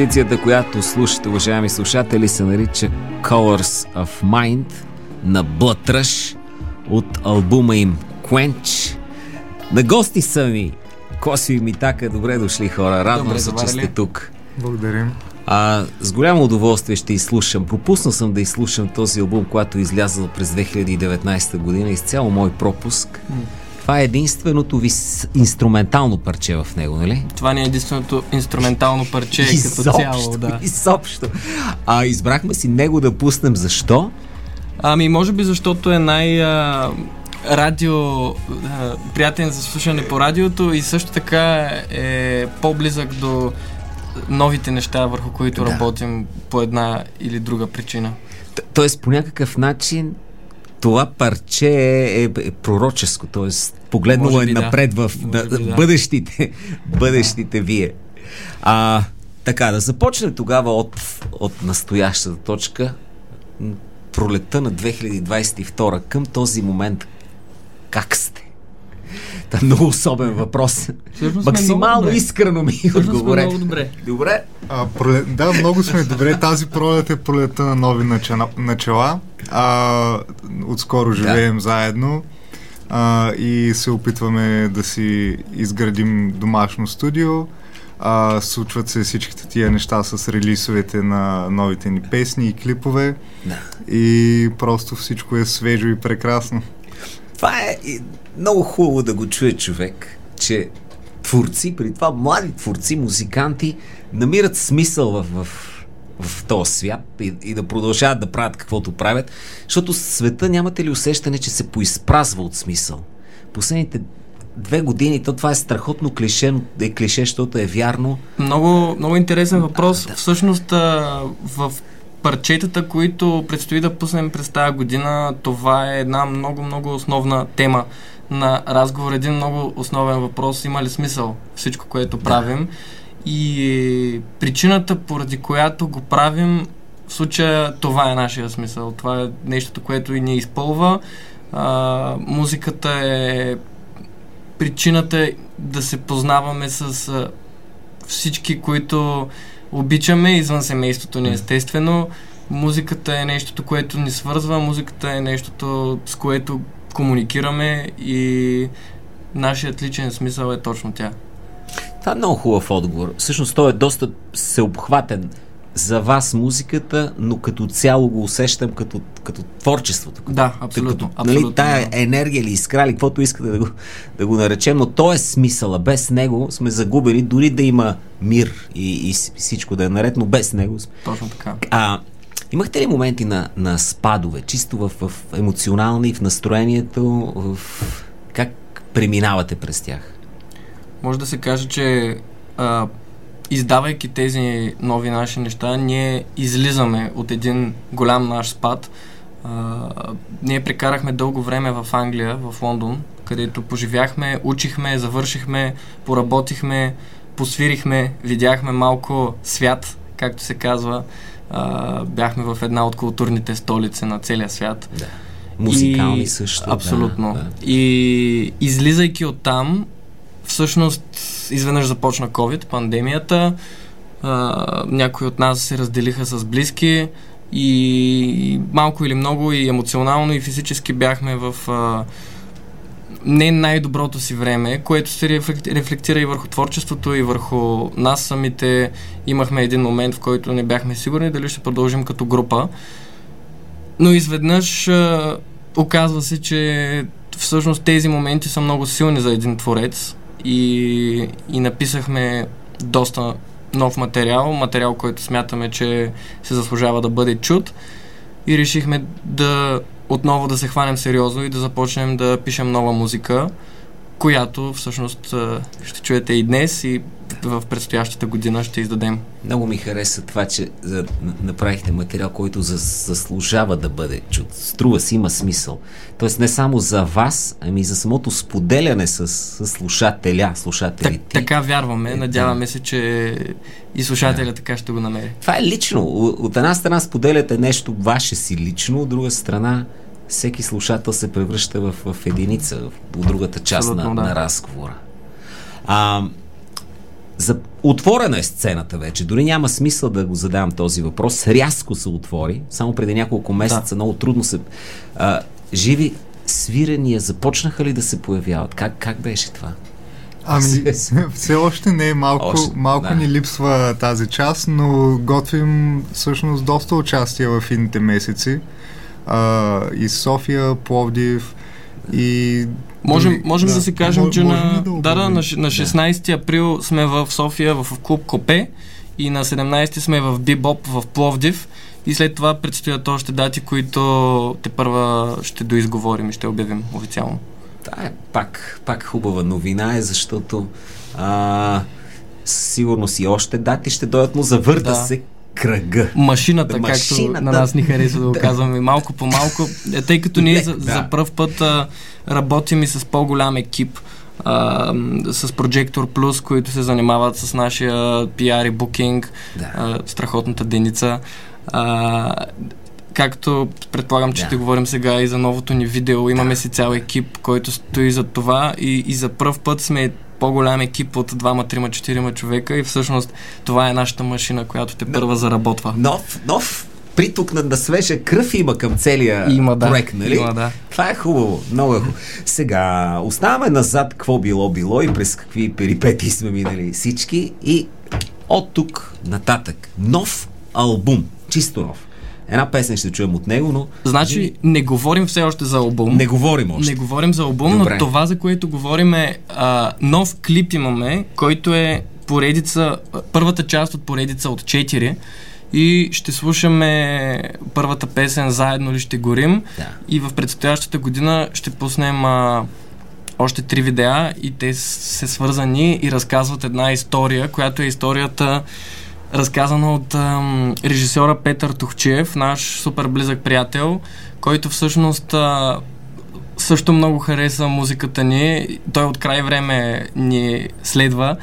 Композицията, която слушате, уважаеми слушатели, се нарича Colors of Mind на Блътръж от албума им Quench. На гости са ми Коси и Митака. Добре дошли хора. Радвам се, че сте тук. Благодарим. А, с голямо удоволствие ще изслушам. Пропуснал съм да изслушам този албум, който е излязъл през 2019 година. Изцяло мой пропуск. Това е единственото ви инструментално парче в него, нали? Това не е единственото инструментално парче изобщо, като цяло, да. Изобщо. А избрахме си него да пуснем. Защо? Ами, може би защото е най- а, радио, а, приятен за слушане по радиото и също така е по-близък до новите неща, върху които да. работим по една или друга причина. Т- тоест, по някакъв начин това парче е, е, е пророческо, т.е. погледнало е да. напред в би, да. бъдещите, бъдещите вие. А, така, да започнем тогава от, от настоящата точка. Пролета на 2022 към този момент как сте? Е много особен въпрос. Всъщност Максимално много искрено ми отговорете. Много добре. Добре? А, пролет, да, много сме добре. Тази пролет е пролета на нови начала. начала. А, отскоро живеем да. заедно а, и се опитваме да си изградим домашно студио. А, случват се всичките тия неща с релисовете на новите ни песни и клипове. Да. И просто всичко е свежо и прекрасно. Това е много хубаво да го чуе човек, че творци, при това млади творци, музиканти, намират смисъл в, в, в този свят и, и да продължават да правят каквото правят, защото света нямате ли усещане, че се поизпразва от смисъл? Последните две години, то това е страхотно клише, е клише, защото е вярно. Много, много интересен въпрос. А, да. Всъщност в парчетата, които предстои да пуснем през тази година, това е една много, много основна тема на разговор. Един много основен въпрос. Има ли смисъл всичко, което да. правим? И причината, поради която го правим, в случая това е нашия смисъл. Това е нещото, което и ни изпълва. А, музиката е причината да се познаваме с всички, които обичаме извън семейството ни, естествено. Музиката е нещото, което ни свързва, музиката е нещото, с което комуникираме и нашият личен смисъл е точно тя. Това е много хубав отговор. Всъщност той е доста всеобхватен. За вас музиката, но като цяло го усещам като, като творчеството. Да, абсолютно. Като, нали, абсолютно тая енергия или искра, или каквото искате да го, да го наречем, но то е смисъла. Без него сме загубени, дори да има мир и, и всичко да е наред, но без него. Точно така. А, имахте ли моменти на, на спадове, чисто в, в емоционални, в настроението, в... как преминавате през тях? Може да се каже, че а, издавайки тези нови наши неща, ние излизаме от един голям наш спад. А, ние прекарахме дълго време в Англия, в Лондон, където поживяхме, учихме, завършихме, поработихме, посвирихме, видяхме малко свят, както се казва. А, бяхме в една от културните столици на целия свят. Да. Музикални и, също. Абсолютно. Да, да. И излизайки от там, всъщност изведнъж започна COVID, пандемията. А, някои от нас се разделиха с близки и малко или много и емоционално и физически бяхме в а, не най-доброто си време, което се рефлектира и върху творчеството, и върху нас самите. Имахме един момент, в който не бяхме сигурни дали ще продължим като група. Но изведнъж а, оказва се, че всъщност тези моменти са много силни за един творец и, и написахме доста нов материал, материал, който смятаме, че се заслужава да бъде чут. И решихме да отново да се хванем сериозно и да започнем да пишем нова музика, която всъщност ще чуете и днес и в предстоящата година ще издадем. Много ми хареса това, че направихте материал, който заслужава да бъде чут. Струва си, има смисъл. Тоест не само за вас, ами за самото споделяне с, с слушателя, слушателите. Так, така вярваме. Е, Надяваме се, че и слушателя да. така ще го намери. Това е лично. От една страна споделяте нещо ваше си лично, от друга страна всеки слушател се превръща в, в единица, в другата част Абсолютно, на, да. на разговора. А, за... Отворена е сцената вече. Дори няма смисъл да го задавам този въпрос. Рязко се отвори. Само преди няколко месеца да. много трудно се... А, живи свирения започнаха ли да се появяват? Как, как беше това? Ами, все още не е малко, още, малко да. ни липсва тази част, но готвим всъщност доста участия в идните месеци. А, и София, Пловдив и Можем, можем да, да си кажем, да, че на, да, да, на, на 16 април сме в София в клуб Копе и на 17 сме в Бибоп в Пловдив и след това предстоят още дати, които те първа ще доизговорим и ще обявим официално. Да, е пак, пак хубава новина е, защото а, сигурно си още дати ще дойдат, но завърта да. се кръга. Машината, да, както машината. на нас ни харесва да го казваме малко по малко, е, тъй като ние за, да. за първ път а, работим и с по-голям екип, а, с Projector Plus, които се занимават с нашия PR и букинг, да. а, страхотната деница. А, както предполагам, че да. ще говорим сега и за новото ни видео, имаме да. си цял екип, който стои за това и, и за първ път сме по-голям екип от двама, трима, четирима човека и всъщност това е нашата машина, която те първа заработва. Нов, нов приток на, на свежа кръв има към целия има, да. проект, нали? Има, да. Това е хубаво, много е хубаво. Сега, оставаме назад какво било било и през какви перипети сме минали всички и от тук нататък нов албум, чисто нов. Една песен ще чуем от него, но... Значи, не говорим все още за албум. Не говорим още. Не говорим за албум, Добре. но това, за което говорим е а, нов клип имаме, който е поредица, първата част от поредица от 4 и ще слушаме първата песен Заедно ли ще горим да. и в предстоящата година ще пуснем а, още три видеа и те са свързани и разказват една история, която е историята разказана от ам, режисьора Петър Тухчев, наш супер близък приятел, който всъщност а, също много хареса музиката ни. Той от край време ни следва.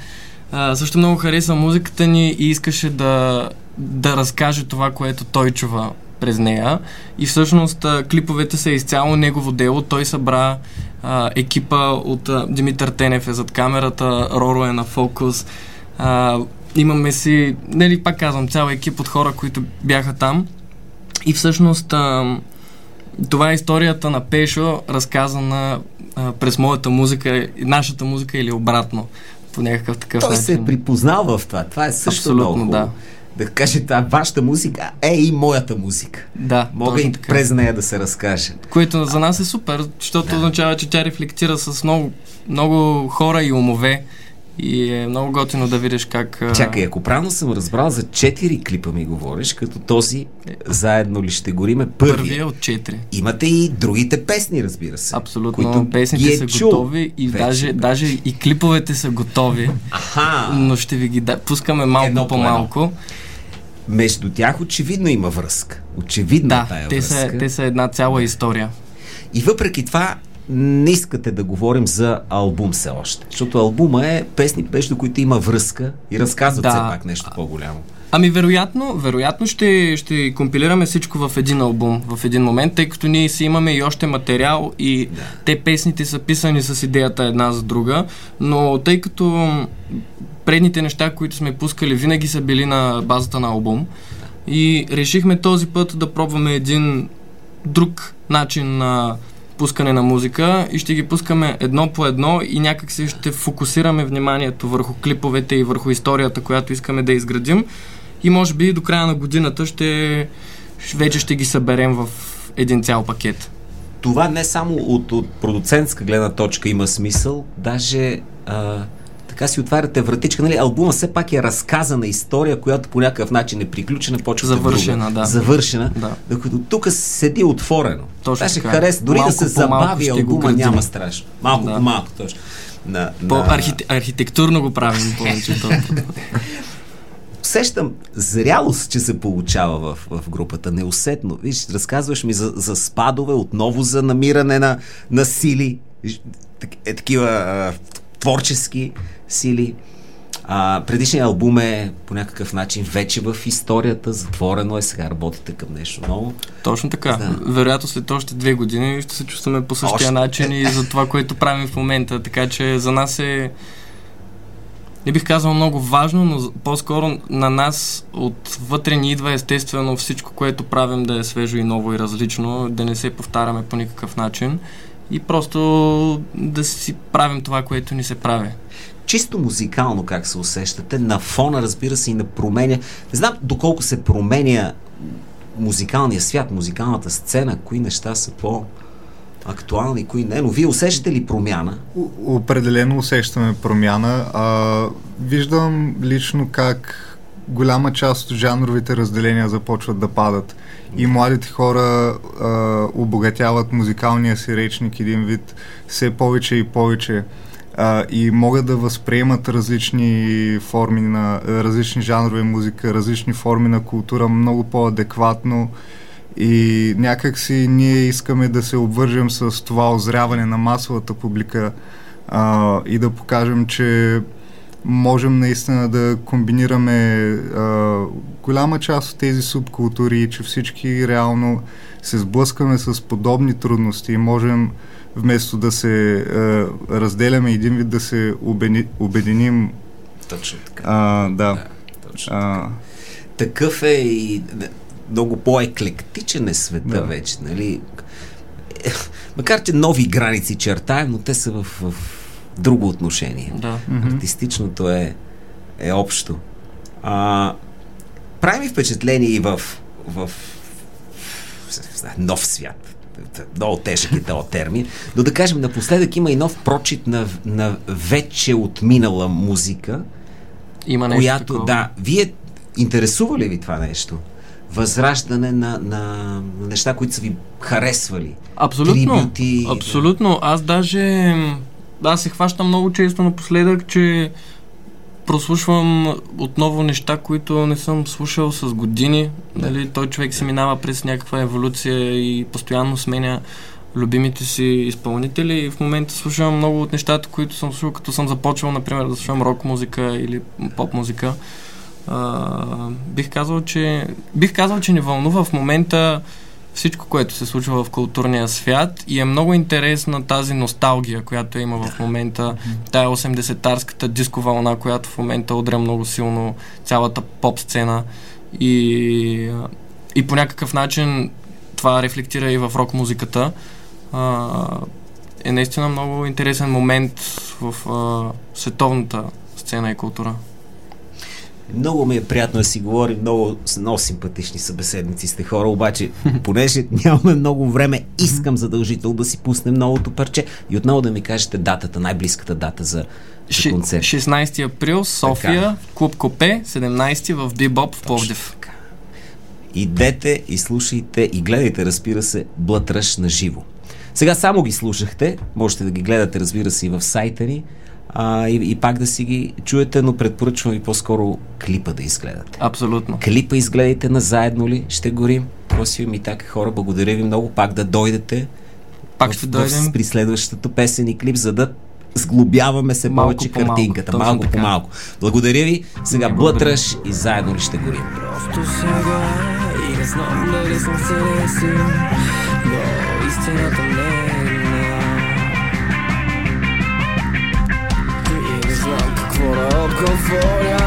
А, също много хареса музиката ни и искаше да, да разкаже това, което той чува през нея. И всъщност а, клиповете са изцяло негово дело. Той събра а, екипа от а, Димитър Тенев е зад камерата, Роро е на фокус. А, имаме си, нали, пак казвам, цял екип от хора, които бяха там. И всъщност а, това е историята на Пешо, разказана а, през моята музика, нашата музика или обратно, по някакъв такъв Той начин. се е припознал в това. Това е също Абсолютно, много да. да каже, това вашата музика е и моята музика. Да, Мога и така. през нея да се разкаже. Което за нас е супер, защото да. означава, че тя рефлектира с много, много хора и умове. И е много готино да видиш как... Чакай, ако правилно съм разбрал, за четири клипа ми говориш, като този заедно ли ще гориме първия. Първия от четири. Имате и другите песни, разбира се. Абсолютно. Които Песните е са чул. готови и даже, даже и клиповете са готови. Аха. Но ще ви ги да, пускаме малко едно по-малко. По Между тях очевидно има връзка. Очевидно да, тая те връзка. Са, те са една цяла история. И въпреки това не искате да говорим за албум все още. Защото албума е песни, между които има връзка и разказват да. все пак нещо по-голямо. Ами вероятно, вероятно ще, ще компилираме всичко в един албум в един момент, тъй като ние си имаме и още материал и да. те песните са писани с идеята една за друга, но тъй като предните неща, които сме пускали, винаги са били на базата на албум и решихме този път да пробваме един друг начин на пускане на музика и ще ги пускаме едно по едно и някак се ще фокусираме вниманието върху клиповете и върху историята, която искаме да изградим и може би до края на годината ще вече ще ги съберем в един цял пакет. Това не само от, от продуцентска гледна точка има смисъл, даже а, така си отваряте вратичка. Нали? Албума все пак е разказана история, която по някакъв начин е приключена, почва Завършена, друга. да. Завършена. Да. Докато тук седи отворено. Точно ще хареса. Дори малко да се забави албума, няма страшно. Малко да. по малко, точно. На, по на... Архите, архитектурно го правим повечето. усещам зрялост, че се получава в, в групата. Неусетно. Виж, разказваш ми за, за спадове, отново за намиране на, на сили, е, такива а, творчески сили. А, предишният албум е по някакъв начин вече в историята, затворено е, сега работите към нещо ново. Точно така. Да. Вероятно след още две години ще се чувстваме по същия още... начин и за това, което правим в момента. Така че за нас е не бих казал много важно, но по-скоро на нас отвътре ни идва естествено всичко, което правим да е свежо и ново и различно, да не се повтаряме по никакъв начин и просто да си правим това, което ни се прави. Чисто музикално как се усещате, на фона разбира се и на променя. Не знам доколко се променя музикалния свят, музикалната сцена, кои неща са по актуални, кои не, но вие усещате ли промяна? Определено усещаме промяна. А, виждам лично как голяма част от жанровите разделения започват да падат. И младите хора а, обогатяват музикалния си речник един вид все повече и повече а, и могат да възприемат различни форми на различни жанрове музика, различни форми на култура много по-адекватно и някак си ние искаме да се обвържем с това озряване на масовата публика а, и да покажем, че можем наистина да комбинираме а, голяма част от тези субкултури, че всички реално се сблъскаме с подобни трудности и можем вместо да се а, разделяме един вид да се обени, обединим. Точно така. А, да. да точно а, Такъв е и много по-еклектичен е света да. вече, нали? Макар, че нови граници чертаем, но те са в, в друго отношение. Да. Артистичното е, е общо. А, прави ми впечатление и в, в, в нов свят. Много тежък е този термин. Но да кажем, напоследък има и нов прочит на, на вече отминала музика. Има нещо която, такова. Да, вие интересува ли ви това нещо? възраждане на, на, неща, които са ви харесвали. Абсолютно. Трибюти. Абсолютно. Аз даже аз се хващам много често напоследък, че прослушвам отново неща, които не съм слушал с години. Нали, той човек се минава през някаква еволюция и постоянно сменя любимите си изпълнители и в момента слушам много от нещата, които съм слушал, като съм започвал, например, да слушам рок музика или поп музика. Бих казал, че бих казал, че ни вълнува в момента всичко, което се случва в културния свят и е много интересна тази носталгия, която има в момента, тая 80-тарската диско вълна, която в момента удря много силно цялата поп сцена и, и по някакъв начин това рефлектира и в рок музиката. А, е наистина много интересен момент в а, световната сцена и култура. Много ми е приятно да си говорим, много, много симпатични събеседници сте хора, обаче понеже нямаме много време, искам задължително да си пуснем новото парче и отново да ми кажете датата, най-близката дата за, за концерт. 16 април, София, така. клуб Копе, 17 в Бибоп в Пловдив. Идете и слушайте и гледайте, разбира се, Блътръж на живо. Сега само ги слушахте, можете да ги гледате, разбира се, и в сайта ни а, и, и пак да си ги чуете, но предпоръчвам ви по-скоро клипа да изгледате. Абсолютно. Клипа изгледайте на заедно ли, ще горим. Просим и така хора, благодаря ви много, пак да дойдете. Пак ще в, дойдем. В, при следващата песен и клип, за да сглобяваме се малко повече по картинката, малко, малко по малко. Благодаря ви. Сега блътраш и заедно ли ще горим. Просто сега и не знам дали съм се но истината не да отговоря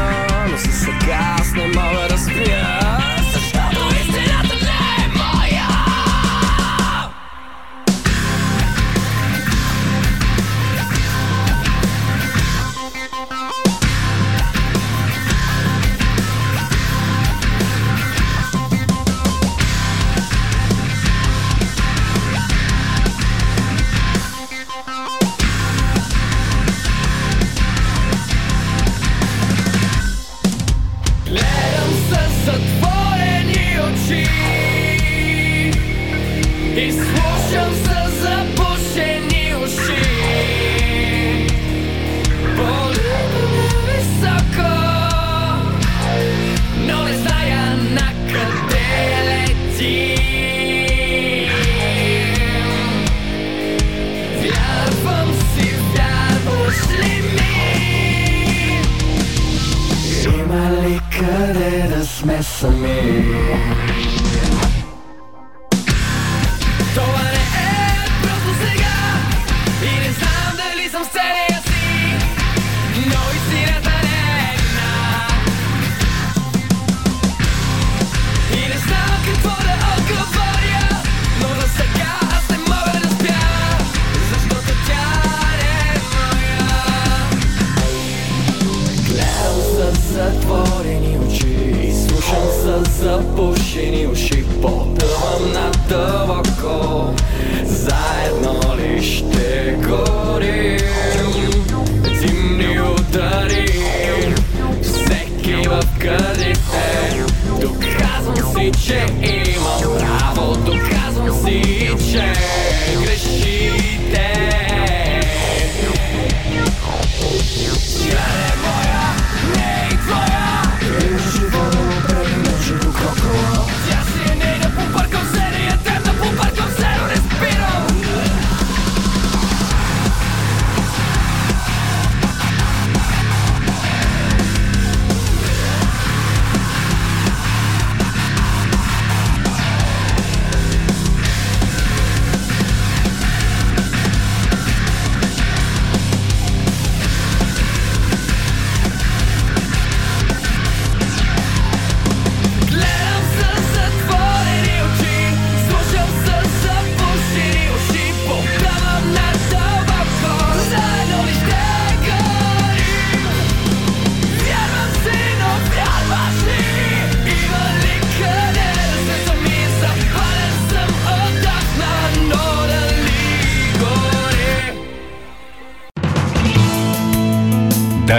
Но си сега аз не мога да спя